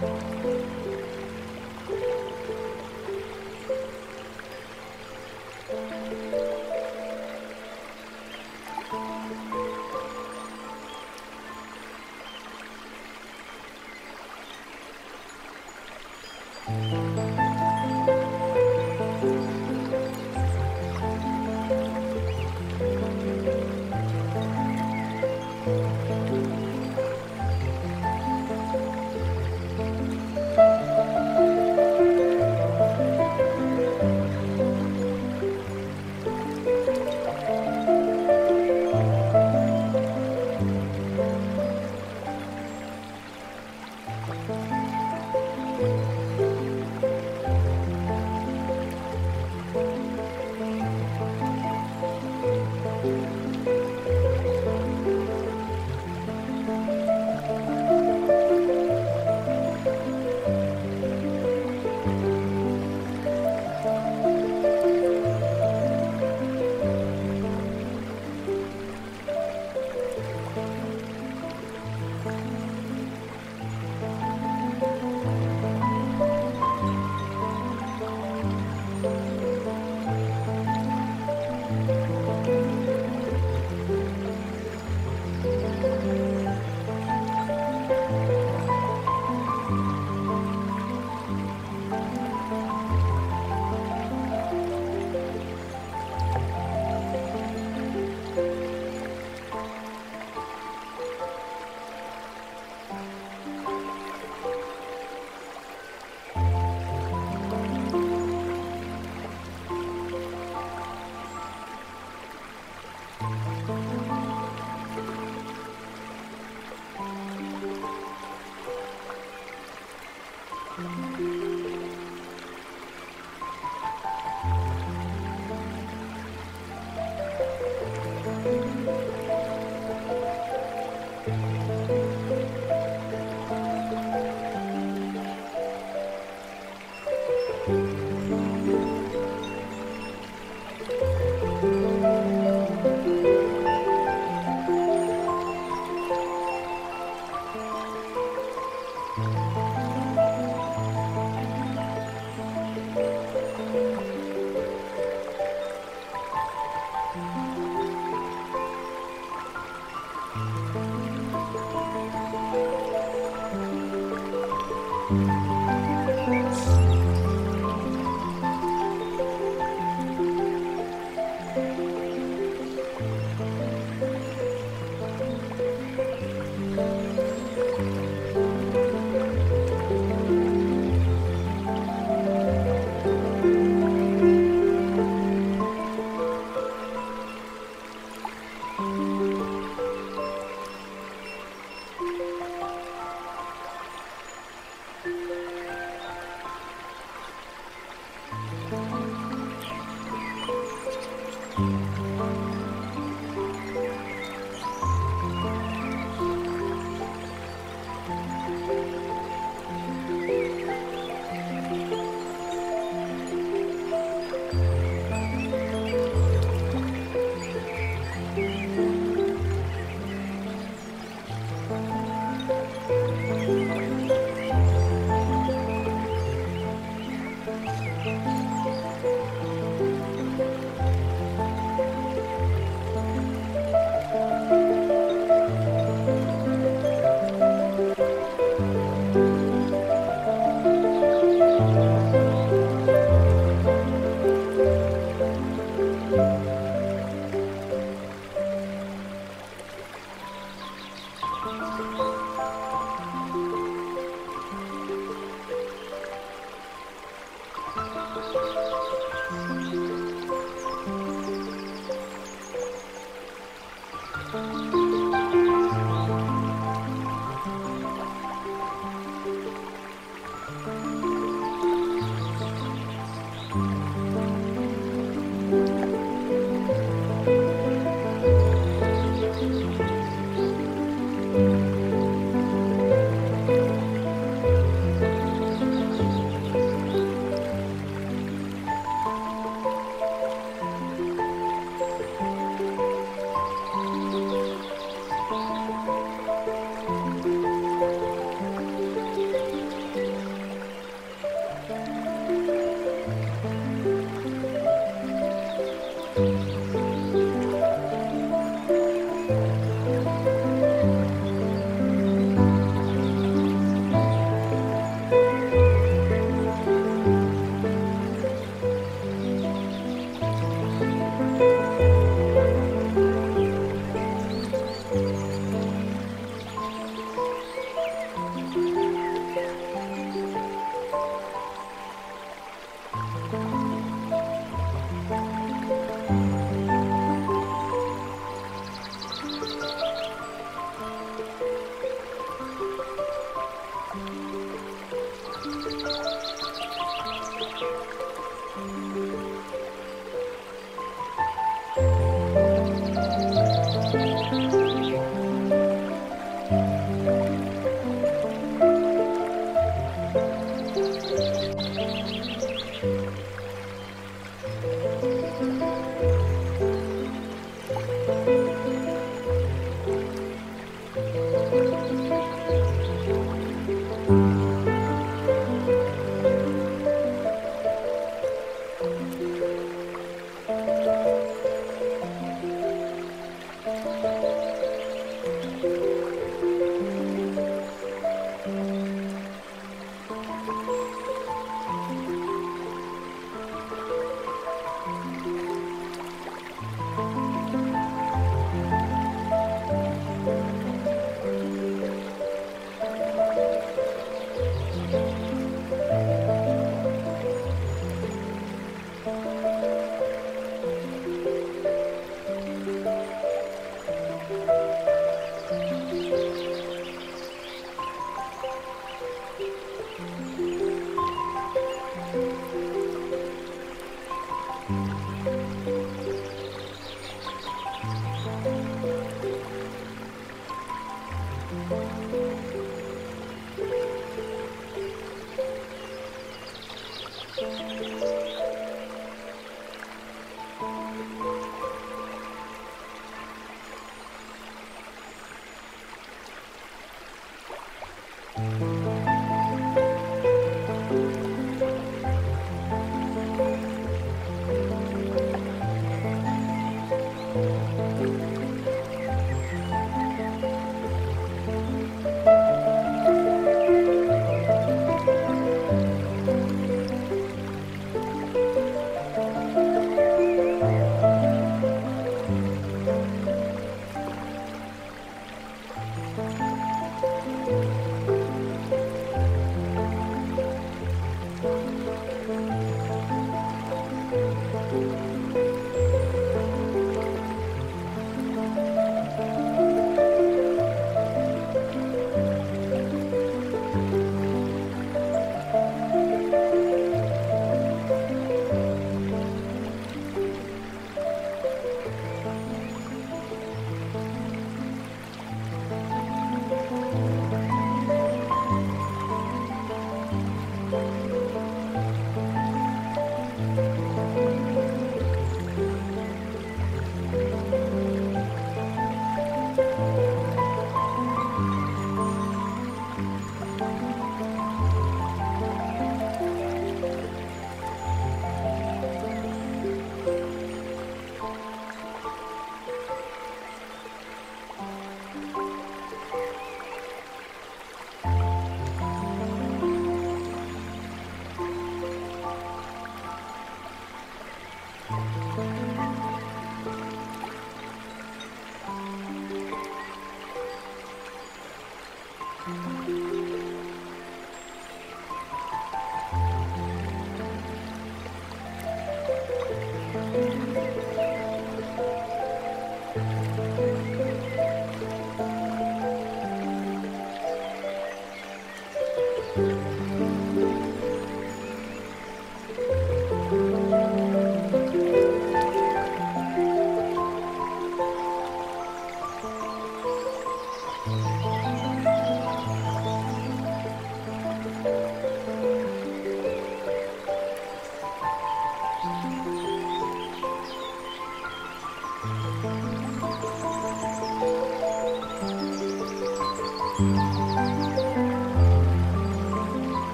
Música